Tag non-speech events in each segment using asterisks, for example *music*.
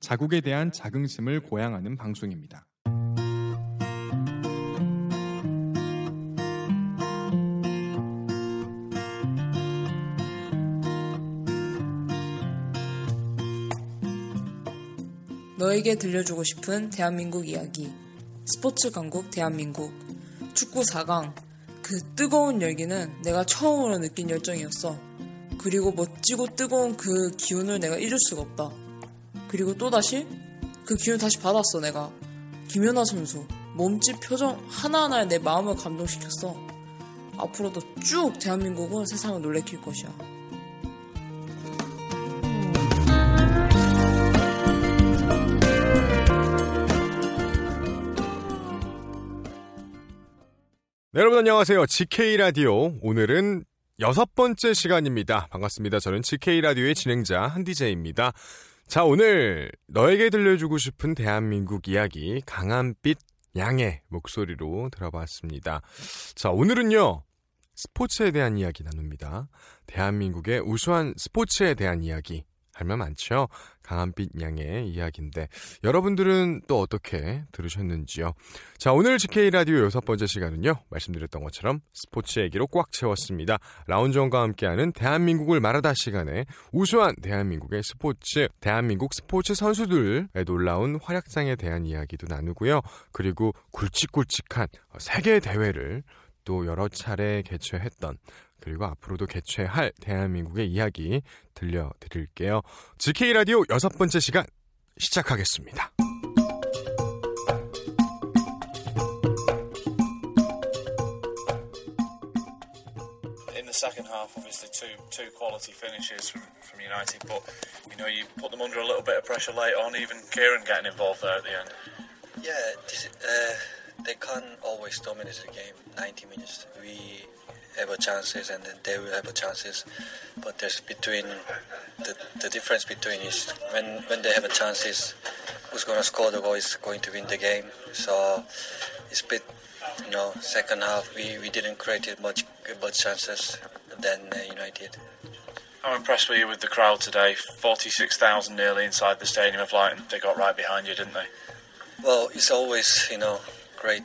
자국에 대한 자긍심을 고양하는 방송입니다. 너에게 들려주고 싶은 대한민국 이야기. 스포츠 강국 대한민국. 축구 4강. 그 뜨거운 열기는 내가 처음으로 느낀 열정이었어. 그리고 멋지고 뜨거운 그 기운을 내가 잊을 수가 없다. 그리고 또다시 그 기운 다시 받았어, 내가. 김연아 선수. 몸짓 표정 하나하나에 내 마음을 감동시켰어. 앞으로도 쭉 대한민국은 세상을 놀래킬 것이야. 네, 여러분 안녕하세요. GK 라디오 오늘은 여섯 번째 시간입니다. 반갑습니다. 저는 GK 라디오의 진행자 한디제이입니다. 자, 오늘 너에게 들려주고 싶은 대한민국 이야기 강한빛 양의 목소리로 들어봤습니다. 자, 오늘은요. 스포츠에 대한 이야기 나눕니다. 대한민국의 우수한 스포츠에 대한 이야기 할 말 많죠? 강한빛 양의 이야기인데 여러분들은 또 어떻게 들으셨는지요? 자 오늘 GK 라디오 여섯 번째 시간은요 말씀드렸던 것처럼 스포츠 얘기로 꽉 채웠습니다. 라운정과 함께하는 대한민국을 말하다 시간에 우수한 대한민국의 스포츠, 대한민국 스포츠 선수들의 놀라운 활약상에 대한 이야기도 나누고요. 그리고 굵직굵직한 세계 대회를 또 여러 차례 개최했던 그리고 앞으로도 개최할 대한민국의 이야기 들려드릴게요. GK 라디오 여섯 번째 시간 시작하겠습니다. in the second half, obviously two two quality finishes from, from United, but you know you put them under a little bit of pressure late on. Even Kieran getting involved there at the end. Yeah, this, uh, they can't always dominate the game. 90 minutes, we have a chances, and then they will have a chances. But there's between the, the difference between is when when they have a chances, who's going to score the goal is going to win the game. So it's a bit, you know, second half we, we didn't create much much chances than uh, United. How impressed were you with the crowd today? Forty-six thousand nearly inside the stadium of Lighton. They got right behind you, didn't they? Well, it's always you know great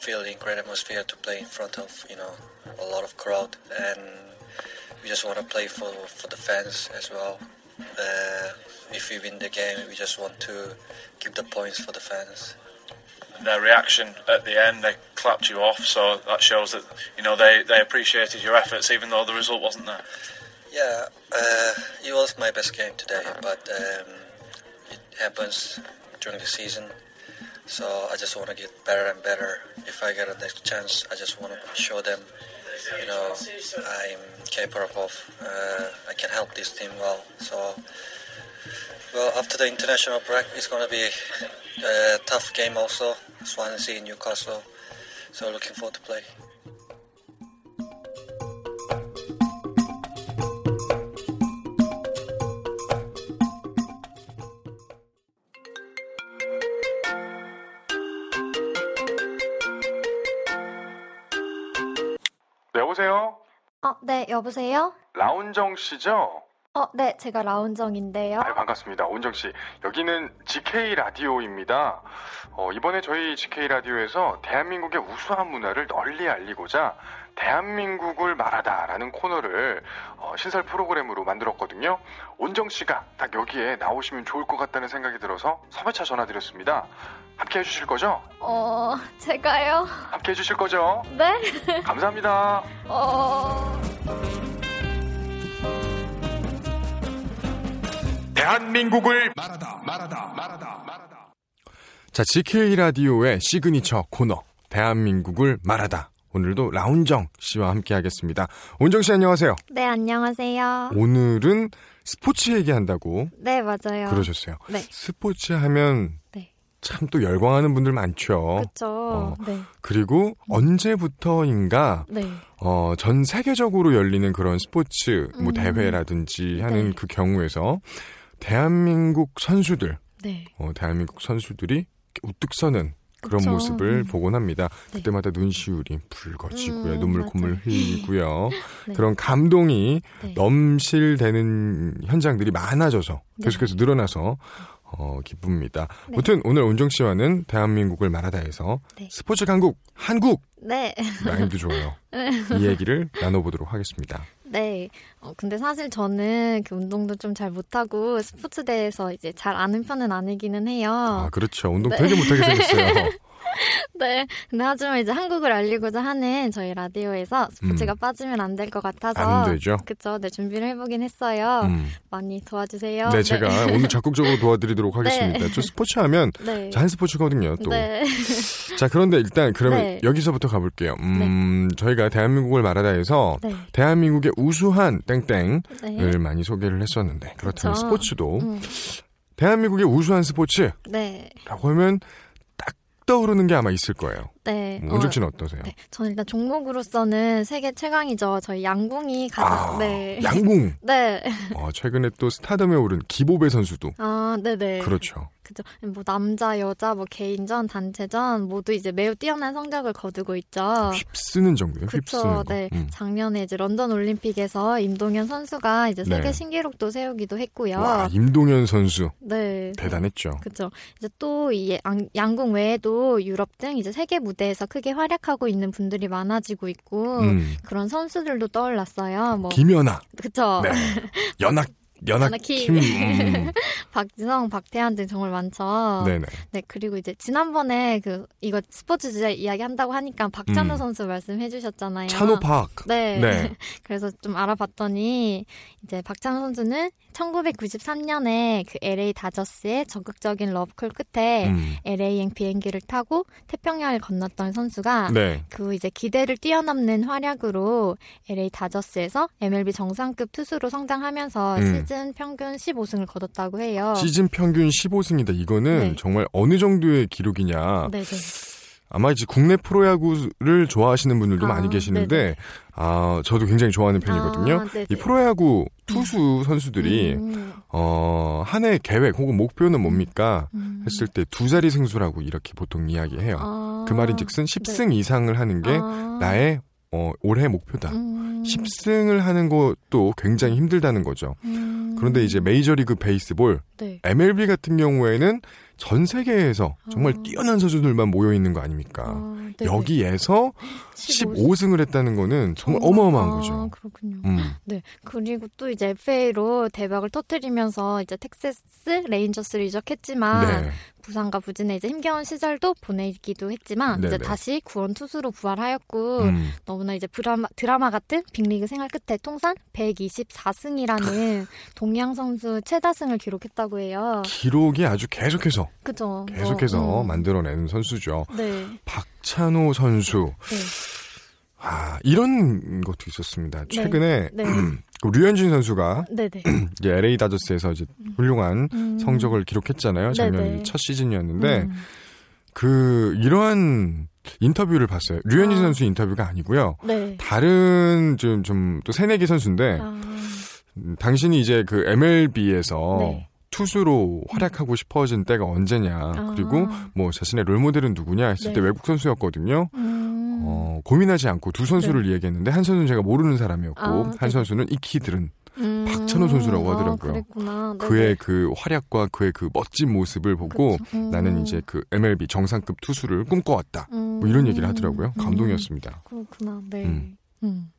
feeling, great atmosphere to play in front of you know a lot of crowd, and we just want to play for for the fans as well. Uh, if we win the game, we just want to give the points for the fans. And their reaction at the end, they clapped you off, so that shows that you know they, they appreciated your efforts, even though the result wasn't there. Yeah, uh, it was my best game today, but um, it happens during the season. So I just want to get better and better. If I get a next chance, I just want to show them, you know, I'm capable of. Uh, I can help this team well. So, well, after the international break, it's going to be a tough game also. Swansea, Newcastle. So looking forward to play. 여보세요? 라운정 씨죠? 어, 네, 제가 라운정인데요. 아, 반갑습니다. 온정 씨. 여기는 GK 라디오입니다. 어, 이번에 저희 GK 라디오에서 대한민국의 우수한 문화를 널리 알리고자 대한민국을 말하다라는 코너를 어, 신설 프로그램으로 만들었거든요. 온정 씨가 딱 여기에 나오시면 좋을 것 같다는 생각이 들어서 섭외차 전화드렸습니다. 함께 해주실 거죠? 어, 제가요? 함께 해주실 거죠? 네? 감사합니다. 어... 대한민국을 말하다, 말하다, 말하다, 말하다. 자, GK 라디오의 시그니처 코너 대한민국을 말하다. 오늘도 라운정 씨와 함께 하겠습니다. 온정 씨 안녕하세요. 네, 안녕하세요. 오늘은 스포츠 얘기한다고 네, 맞아요. 그러셨어요. 네. 스포츠 하면 네. 참또 열광하는 분들 많죠. 그쵸. 어, 네. 그리고 언제부터인가 네. 어, 전 세계적으로 열리는 그런 스포츠 뭐 음. 대회라든지 하는 네. 그 경우에서 대한민국 선수들, 네. 어, 대한민국 선수들이 우뚝 서는 그런 그쵸. 모습을 음. 보곤 합니다. 네. 그때마다 눈시울이 붉어지고요. 음, 눈물 맞아요. 콧물 흘리고요. *laughs* 네. 그런 감동이 네. 넘실대는 현장들이 많아져서 네. 계속해서 늘어나서 어, 기쁩니다. 네. 아무튼 오늘 온정 씨와는 대한민국을 말하다해서 네. 스포츠 강국 한국 네. 마인드 좋아요. 네. 이 얘기를 나눠보도록 하겠습니다. 네. 어, 근데 사실 저는 그 운동도 좀 잘 못하고 스포츠 대해서 이제 잘 아는 편은 아니기는 해요. 아 그렇죠. 운동 네. 되게 못하게 생겼어요. *laughs* *laughs* 네. 근데 하지만 이제 한국을 알리고자 하는 저희 라디오에서 스포츠가 음. 빠지면 안 될 것 같아서. 안 되죠. 그쵸. 네, 준비를 해보긴 했어요. 음. 많이 도와주세요. 네, 제가 오늘 적극적으로 *laughs* 도와드리도록 하겠습니다. 네. 저 스포츠 하면 네. 잔 스포츠거든요, 또. 네. 자, 그런데 일단 그러면 네. 여기서부터 가볼게요. 음, 저희가 대한민국을 말하다 해서 네. 대한민국의 우수한 땡땡을 네. 많이 소개를 했었는데 그렇다면 그쵸. 스포츠도 음. 대한민국의 우수한 스포츠라고 네. 하면 딱 떠오르는 게 아마 있을 거예요. 네. 음, 온정 씨는 어 떠세요? 네. 저는 일단 종목으로서는 세계 최강이죠. 저희 양궁이 가장, 아, 네. 양궁. *laughs* 네. 어, 최근에 또 스타덤에 오른 기보배 선수도 아, 네 네. 그렇죠. 그죠. 뭐 남자, 여자, 뭐 개인전, 단체전 모두 이제 매우 뛰어난 성적을 거두고 있죠. 휩쓰는 정도예요. 그쵸, 거. 네. 음. 작년에 이제 런던 올림픽에서 임동현 선수가 이제 세계 네. 신기록도 세우기도 했고요. 와, 임동현 선수 네. 대단했죠. 그죠. 이제 또 이 양궁 외에도 유럽 등 이제 세계 무대에서 크게 활약하고 있는 분들이 많아지고 있고 음. 그런 선수들도 떠올랐어요. 뭐 김연아, 그쵸. 네. 연학 *laughs* 연하킴. 팀. *laughs* 음. 박지성, 박태환 등 정말 많죠. 네네. 네, 그리고 이제 지난번에 그 이거 스포츠 주제 이야기 한다고 하니까 박찬호 음. 선수 말씀해 주셨잖아요. 찬호팍. 네. 네. *laughs* 그래서 좀 알아봤더니 이제 박찬호 선수는 1993년에 그 LA 다저스의 적극적인 러브콜 끝에 음. LA행 비행기를 타고 태평양을 건넜던 선수가 네. 그 이제 기대를 뛰어넘는 활약으로 LA 다저스에서 MLB 정상급 투수로 성장하면서 음. 시즌 평균 15승을 거뒀다고 해요. 시즌 평균 15승이다. 이거는 어. 네. 정말 어느 정도의 기록이냐. 네네. 아마 이제 국내 프로야구를 좋아하시는 분들도 아, 많이 계시는데, 네네. 아, 저도 굉장히 좋아하는 편이거든요. 아. 이 프로야구 투수 선수들이, 음, 어, 한 해 계획 혹은 목표는 뭡니까? 음. 했을 때 두 자리 승수라고 이렇게 보통 이야기해요. 아, 그 말인 즉슨 10승 이상을 하는 게 아. 나의 어, 올해 목표다. 음. 10승을 하는 것도 굉장히 힘들다는 거죠. 음. 그런데 이제 메이저리그 베이스볼, 네. MLB 같은 경우에는 전 세계에서 정말 아. 뛰어난 선수들만 모여 있는 거 아닙니까? 아. 여기에서 15 15승을 했다는 거는 정말 어마어마한 아, 거죠. 그렇군요. 음. 네. 그리고 또 이제 FA로 대박을 터뜨리면서 이제 텍사스 레인저스를 이적했지만 네. 부상과 부진의 이제 힘겨운 시절도 보내기도 했지만 이제 네네. 다시 구원 투수로 부활하였고 음. 너무나 이제 드라마, 드라마 같은 빅리그 생활 끝에 통산 124승이라는 *laughs* 동양 선수 최다승을 기록했다고 해요. 기록이 아주 계속해서 그죠? 계속해서 어, 음. 만들어내는 선수죠. 네. 박찬호 선수. 네. 아, 이런 것도 있었습니다. 최근에 네. 그 *clears throat* 류현진 선수가. *clears throat* 이제 LA 다저스에서 이제 훌륭한 음. 성적을 기록했잖아요. 작년 네네. 첫 시즌이었는데 음. 그 이러한 인터뷰를 봤어요. 류현진 아. 선수 인터뷰가 아니고요. 네. 다른 좀 좀 또 새내기 선수인데 아, 음, 당신이 이제 그 MLB에서 네. 투수로 활약하고 싶어진 때가 언제냐 아. 그리고 뭐 자신의 롤모델은 누구냐 했을 때 네. 외국 선수였거든요. 음. 어, 고민하지 않고 두 선수를 이야기했는데 한 선수는 제가 모르는 사람이었고 아, 한 네. 선수는 익히 들은 음. 박찬호 선수라고 하더라고요. 아, 그랬구나. 네네. 그의 그 활약과 그의 그 멋진 모습을 보고 그쵸. 음. 나는 이제 그 MLB 정상급 투수를 꿈꿔왔다. 음. 뭐 이런 얘기를 하더라고요. 음. 감동이었습니다. 그렇구나. 네. 음.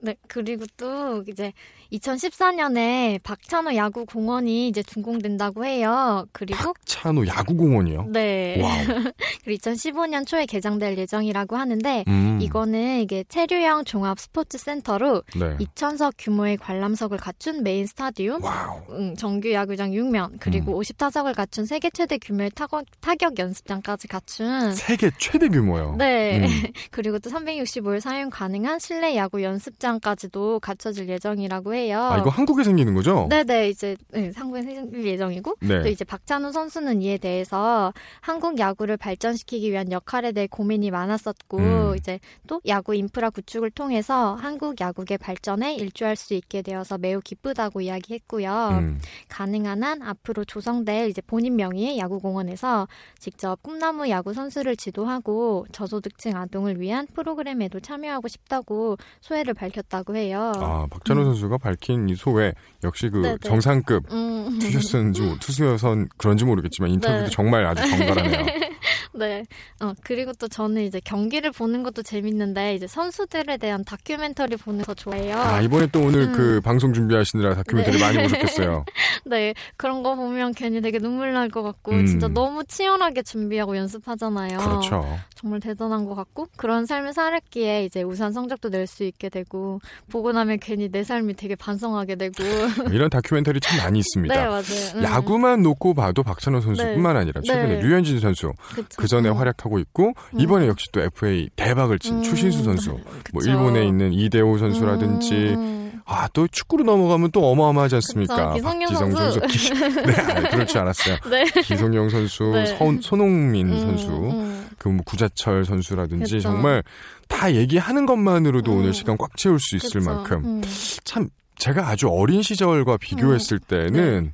음. 네, 그리고 또 이제 2014년에 박찬호 야구 공원이 이제 준공된다고 해요. 그리고 찬호 야구 공원이요? 네. wow. *laughs* 그리고 2015년 초에 개장될 예정이라고 하는데 음. 이거는 이게 체류형 종합 스포츠 센터로 네. 2천석 규모의 관람석을 갖춘 메인 스타디움, wow. 음, 정규 야구장 6면, 그리고 50타석을 갖춘 세계 최대 규모의 타격, 타격 연습장까지 갖춘 세계 최대 규모요. 네. 음. *laughs* 그리고 또 365일 사용 가능한 실내 야구 연습장 까지도 갖춰질 예정이라고 해요. 아, 이거 한국에 생기는 거죠? 네네 이제 네, 한국에 생길 예정이고 네. 또 이제 박찬호 선수는 이에 대해서 한국 야구를 발전시키기 위한 역할에 대해 고민이 많았었고 음. 이제 또 야구 인프라 구축을 통해서 한국 야구의 발전에 일조할 수 있게 되어서 매우 기쁘다고 이야기했고요. 음. 가능한 한 앞으로 조성될 이제 본인 명의의 야구공원에서 직접 꿈나무 야구 선수를 지도하고 저소득층 아동을 위한 프로그램에도 참여하고 싶다고 소회를 밝혔 다고 해요. 아, 박찬호 선수가 밝힌 이 소회 역시 그 네네. 정상급 음. 투수였는지 모- 투수여선 그런지 모르겠지만 인터뷰도 네. 정말 아주 정갈하네요. *laughs* 네. 어, 그리고 또 저는 이제 경기를 보는 것도 재밌는데, 이제 선수들에 대한 다큐멘터리 보는 거 좋아해요. 아, 이번에 또 오늘 음. 그 방송 준비하시느라 다큐멘터리 네. 많이 보셨겠어요. *laughs* 네. 그런 거 보면 괜히 되게 눈물 날 것 같고, 음. 진짜 너무 치열하게 준비하고 연습하잖아요. 그렇죠. 정말 대단한 것 같고, 그런 삶을 살았기에 이제 우수한 성적도 낼 수 있게 되고, 보고 나면 괜히 내 삶이 되게 반성하게 되고. *laughs* 이런 다큐멘터리 참 많이 있습니다. 네, 맞아요. 음. 야구만 놓고 봐도 박찬호 선수뿐만 네. 아니라 최근에 네. 류현진 선수 그쵸. 그 전에 음. 활약하고 있고 이번에 역시 또 FA 대박을 친 음. 추신수 선수, 뭐 그쵸. 일본에 있는 이대호 선수라든지 음. 아또 축구로 넘어가면 또 어마어마하지 않습니까? 그쵸, 기성용 선수. 기- 네, 아, 그렇지 않았어요. *laughs* 네. 기성용 선수, 네. 선- 손흥민 음, 선수, 음. 그 뭐 구자철 선수라든지 그쵸. 정말 다 얘기하는 것만으로도 음. 오늘 시간 꽉 채울 수 있을 그쵸. 만큼 음. 참 제가 아주 어린 시절과 비교했을 때는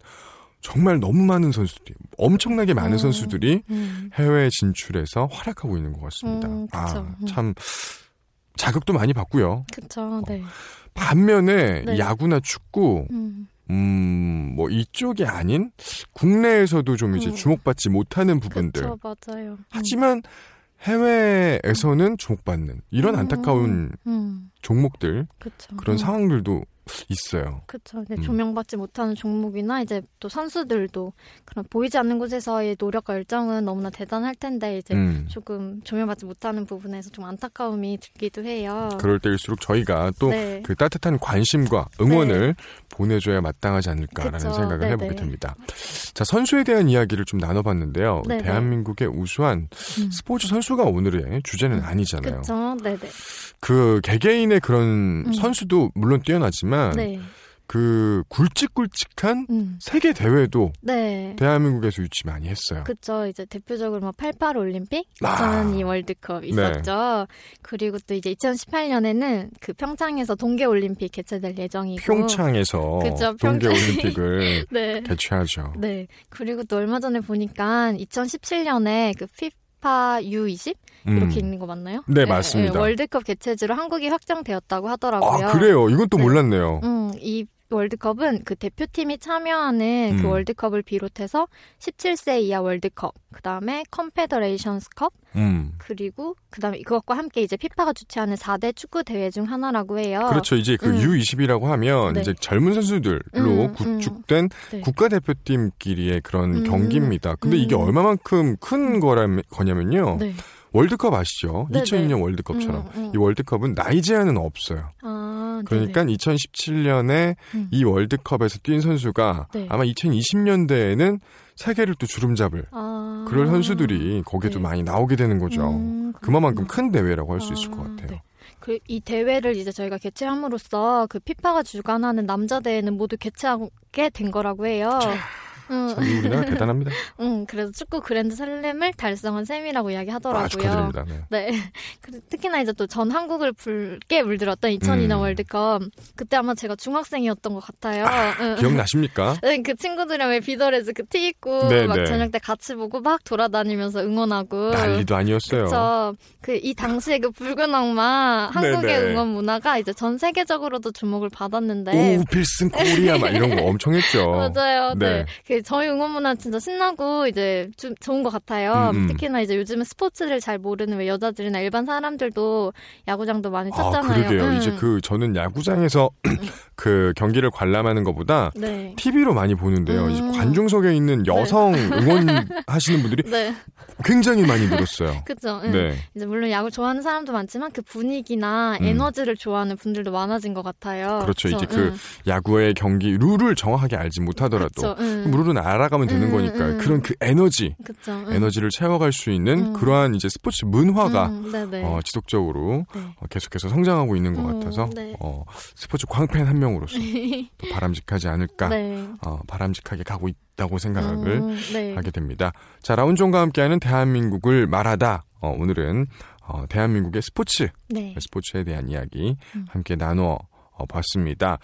정말 너무 많은 선수들이 엄청나게 많은 네. 음. 선수들이 음. 해외 진출해서 활약하고 있는 것 같습니다. 음, 그쵸. 아, 음. 참 자극도 많이 받고요. 그쵸, 네. 반면에 네. 야구나 축구, 음. 음, 뭐 이쪽이 아닌 국내에서도 좀 이제 음. 주목받지 못하는 부분들. 그쵸, 맞아요. 음. 하지만 해외에서는 주목받는 이런 음, 안타까운 음, 종목들 그쵸. 그런 음. 상황들도 있어요. 그쵸. 이제 음. 조명받지 못하는 종목이나 이제 또 선수들도 그런 보이지 않는 곳에서의 노력과 열정은 너무나 대단할 텐데 이제 음. 조금 조명받지 못하는 부분에서 좀 안타까움이 들기도 해요. 그럴 때일수록 저희가 또그 네. 따뜻한 관심과 응원을 보내줘야 마땅하지 않을까라는 그쵸. 생각을 네네. 해보게 됩니다. 자 선수에 대한 이야기를 좀 나눠봤는데요. 네네. 대한민국의 우수한 음. 스포츠 선수가 오늘의 주제는 아니잖아요. 그쵸. 네네. 그 개개인의 그런 음. 선수도 물론 뛰어나지만 네. 그 굵직굵직한 음. 세계 대회도 네. 대한민국에서 유치 많이 했어요. 그쵸. 이제 대표적으로 뭐 88 올림픽, 아. 2002 월드컵 있었죠. 그리고 또 이제 2018년에는 그 평창에서 동계 올림픽 개최될 예정이고. 평창에서 그쵸, 동계. *laughs* 올림픽을 네. 개최하죠. 네. 그리고 또 얼마 전에 보니까 2017년에 그 피파 U20 음. 이렇게 있는 거 맞나요? 네, 맞습니다. 월드컵 개최지로 한국이 확정되었다고 하더라고요. 아 그래요? 이건 또 네. 몰랐네요. 음, 이 월드컵은 그 대표팀이 참여하는 그 음. 월드컵을 비롯해서 17세 이하 월드컵, 그 다음에 컨페더레이션스컵, 음. 그리고 그 다음에 이것과 함께 이제 피파가 주최하는 4대 축구 대회 중 하나라고 해요. 그렇죠. 이제 그 음. U20이라고 하면 네. 이제 젊은 선수들로 음, 구축된 네. 국가대표팀끼리의 그런 음. 경기입니다. 근데 이게 음. 얼마만큼 큰 거라, 거냐면요. 네. 월드컵 아시죠? 네네. 2002년 월드컵처럼. 음, 음. 이 월드컵은 나이 제한은 없어요. 아, 그러니까 네네. 2017년에 음. 이 월드컵에서 뛴 선수가 네. 아마 2020년대에는 세계를 또 주름잡을 아, 그럴 선수들이 거기에도 네. 많이 나오게 되는 거죠. 음, 그만큼. 큰 대회라고 할 수 있을 것 아, 같아요. 네. 그, 이 대회를 이제 저희가 개최함으로써 그 피파가 주관하는 남자 대회는 모두 개최하게 된 거라고 해요. 응, 참 우리나라 대단합니다. *laughs* 응, 그래서 축구 그랜드 슬램을 달성한 셈이라고 이야기하더라고요. 아, 축하드립니다. 네. 네. *laughs* 특히나 이제 또 전 한국을 붉게 물들었던 2002년 음. 월드컵. 그때 아마 제가 중학생이었던 것 같아요. 응. 기억나십니까? *laughs* 네, 그 친구들이랑 왜 비더레즈 그 티 입고 네, 막 네. 저녁 때 같이 보고 막 돌아다니면서 응원하고 난리도 아니었어요. 그쵸. 그이 당시에 그 붉은 악마 한국의 네네. 응원 문화가 이제 전 세계적으로도 주목을 받았는데 오 필승 코리아 막 이런 거 엄청 했죠. 맞아요. 네. 네. 저희 응원 문화 진짜 신나고 이제 좀 좋은 것 같아요. 음, 음. 특히나 이제 요즘은 스포츠를 잘 모르는 왜 여자들이나 일반 사람들도 야구장도 많이 아, 찾잖아요. 그러게요. 음. 이제 그 저는 야구장에서 *clears throat* 그 경기를 관람하는 것보다 네. TV로 많이 보는데요. 음. 이제 관중석에 있는 여성 *laughs* 응원하시는 분들이 네. 굉장히 많이 늘었어요. *laughs* 그죠. 응. 네. 이제 물론 야구 좋아하는 사람도 많지만 그 분위기나 음. 에너지를 좋아하는 분들도 많아진 것 같아요. 그렇죠. 그쵸? 이제 그 응. 야구의 경기 룰을 정확하게 알지 못하더라도 그쵸, 응. 룰은 알아가면 되는 음, 거니까 음. 그런 그 에너지, 그쵸. 응. 에너지를 채워갈 수 있는 음. 그러한 이제 스포츠 문화가 음, 네네. 어, 지속적으로 네. 어, 계속해서 성장하고 있는 것 음, 같아서 네. 어, 스포츠 광팬 한 명으로서 *laughs* 또 바람직하지 않을까, 네. 어, 바람직하게 가고 있다고 생각을 음, 네. 하게 됩니다. 자, 라운종과 함께하는 대한민국을 말하다. 어, 오늘은 어, 대한민국의 스포츠, 네. 스포츠에 대한 이야기 음. 함께 나눠 어, 봤습니다.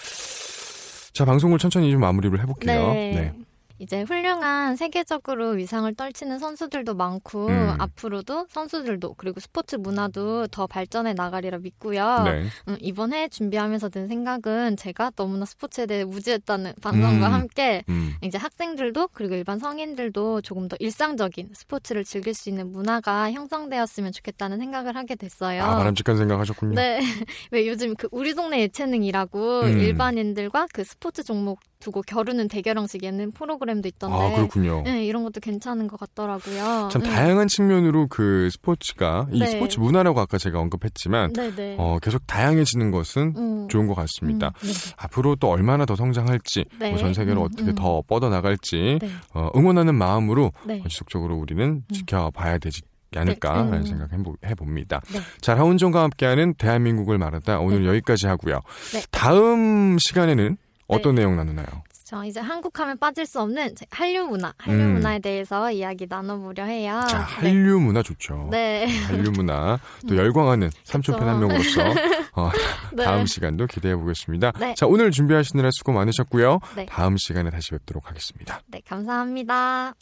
자, 방송을 천천히 좀 마무리를 해볼게요. 네. 이제 훌륭한 세계적으로 위상을 떨치는 선수들도 많고 음. 앞으로도 선수들도 그리고 스포츠 문화도 더 발전해 나가리라 믿고요. 네. 음, 이번 해 준비하면서 든 생각은 제가 너무나 스포츠에 대해 무지했다는 반성과 음. 함께 음. 이제 학생들도 그리고 일반 성인들도 조금 더 일상적인 스포츠를 즐길 수 있는 문화가 형성되었으면 좋겠다는 생각을 하게 됐어요. 아, 바람직한 생각하셨군요. 네. *laughs* 왜 요즘 그 우리 동네 예체능이라고 음. 일반인들과 그 스포츠 종목 두고 겨루는 대결형식 예능 프로그램도 있던데. 아, 그렇군요. 네, 이런 것도 괜찮은 것 같더라고요. 참 음. 다양한 측면으로 그 스포츠가 이 네. 스포츠 문화라고 아까 제가 언급했지만 네네. 어, 계속 다양해지는 것은 음. 좋은 것 같습니다. 음, 네. 앞으로 또 얼마나 더 성장할지, 네. 뭐전 세계로 음, 어떻게 음. 더 뻗어나갈지 네. 어, 응원하는 마음으로 네. 어, 지속적으로 우리는 지켜봐야 되지 않을까라는 네, 음. 생각 해보, 해봅니다. 네. 자, 라운전과 함께하는 대한민국을 말하다 오늘 여기까지 하고요. 네. 다음 시간에는 어떤 내용 나누나요? 저 이제 한국 하면 빠질 수 없는 제 한류 문화, 한류 음. 문화에 대해서 이야기 나눠보려 해요. 자, 한류 문화 좋죠. 아, 네. 한류 문화 *laughs* 또 열광하는 삼촌팬. 한 명으로서 *laughs* 어, 네. 다음 시간도 기대해 보겠습니다. 네. 자, 오늘 준비하시느라 수고 많으셨고요. 네. 다음 시간에 다시 뵙도록 하겠습니다. 네, 감사합니다.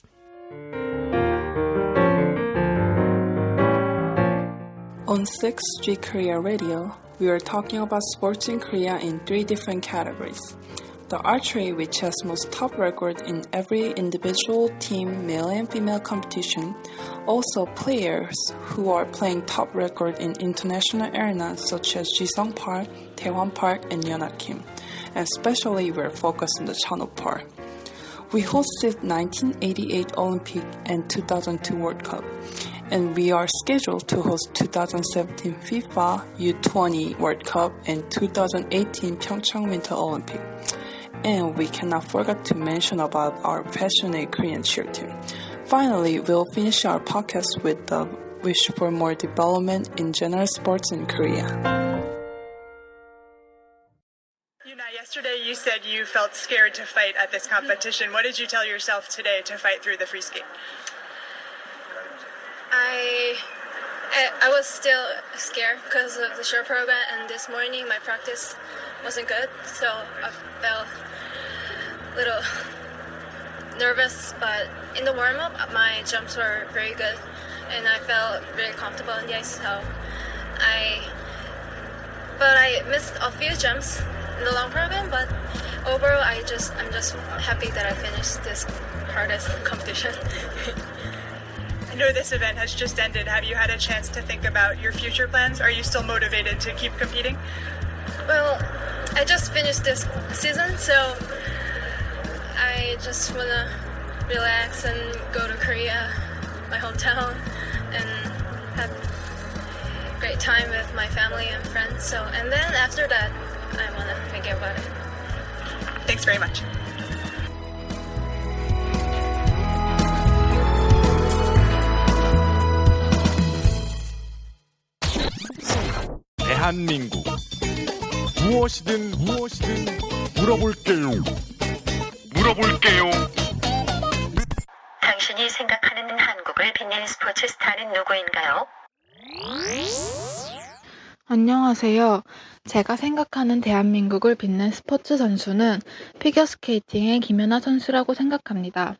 On 6th Street Korea Radio, we are talking about sports in Korea in three different categories. The archery, which has most top record in every individual team, male and female competition. Also players who are playing top record in international arenas such as Jisung Park, Taewon Park, and Yeonha Kim. And especially we're focused on the Chano Park. We hosted 1988 Olympic and 2002 World Cup, and we are scheduled to host 2017 FIFA U20 World Cup and 2018 Pyeongchang Winter Olympic. And we cannot forget to mention about our passionate Korean cheer team. Finally, we'll finish our podcast with the wish for more development in general sports in Korea. Yesterday you said you felt scared to fight at this competition. What did you tell yourself today to fight through the free skate? I, I was still scared because of the short program, and this morning my practice wasn't good, so I felt a little nervous. But in the warm up, my jumps were very good, and I felt very comfortable on the ice. So I, but I missed a few jumps in the long program. But overall, I just I'm just happy that I finished this hardest competition. *laughs* Know this event has just ended. Have you had a chance to think about your future plans? Are you still motivated to keep competing? Well, I just finished this season, so I just wanna relax and go to Korea, my hometown, and have a great time with my family and friends. So, and then after that, I wanna think about it. Thanks very much. 대한민국 무엇이든 무엇이든 물어볼게요. 물어볼게요. 당신이 생각하는 한국을 빛낸 스포츠 스타는 누구인가요? 안녕하세요. 제가 생각하는 대한민국을 빛낸 스포츠 선수는 피겨스케이팅의 김연아 선수라고 생각합니다.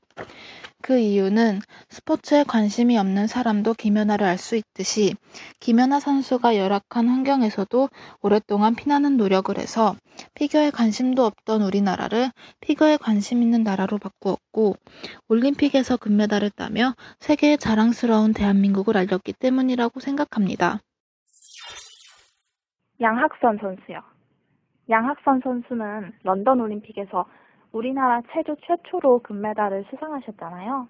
그 이유는 스포츠에 관심이 없는 사람도 김연아를 알 수 있듯이 김연아 선수가 열악한 환경에서도 오랫동안 피나는 노력을 해서 피겨에 관심도 없던 우리나라를 피겨에 관심 있는 나라로 바꾸었고 올림픽에서 금메달을 따며 세계에 자랑스러운 대한민국을 알렸기 때문이라고 생각합니다. 양학선 선수요. 양학선 선수는 런던 올림픽에서 우리나라 체조 최초로 금메달을 수상하셨잖아요.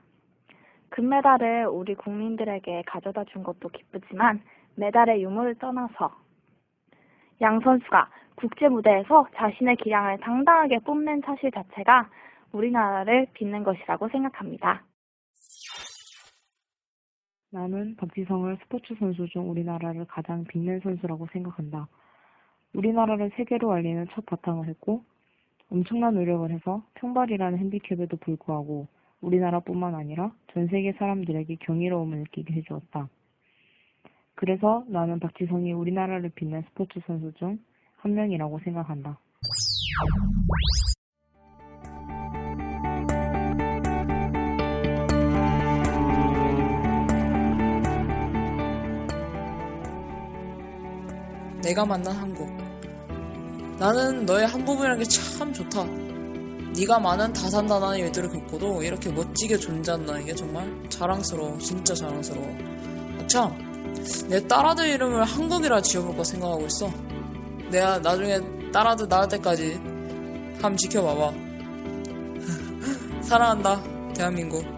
금메달을 우리 국민들에게 가져다 준 것도 기쁘지만 메달의 유무를 떠나서 양 선수가 국제 무대에서 자신의 기량을 당당하게 뽐낸 사실 자체가 우리나라를 빛낸 것이라고 생각합니다. 나는 박지성을 스포츠 선수 중 우리나라를 가장 빛낸 선수라고 생각한다. 우리나라를 세계로 알리는 첫 바탕을 했고 엄청난 노력을 해서 평발이라는 핸디캡에도 불구하고 우리나라뿐만 아니라 전 세계 사람들에게 경이로움을 느끼게 해주었다. 그래서 나는 박지성이 우리나라를 빛낸 스포츠 선수 중 한 명이라고 생각한다. 내가 만난 한국. 나는 너의 한 부분이라는 게 참 좋다. 네가 많은 다산다난 일들을 겪고도 이렇게 멋지게 존재한다는 게 정말 자랑스러워. 진짜 자랑스러워. 참, 내 딸아들 이름을 한국이라 지어볼까 생각하고 있어. 내가 나중에 딸아들 낳을 때까지 한번 지켜봐봐. *laughs* 사랑한다, 대한민국.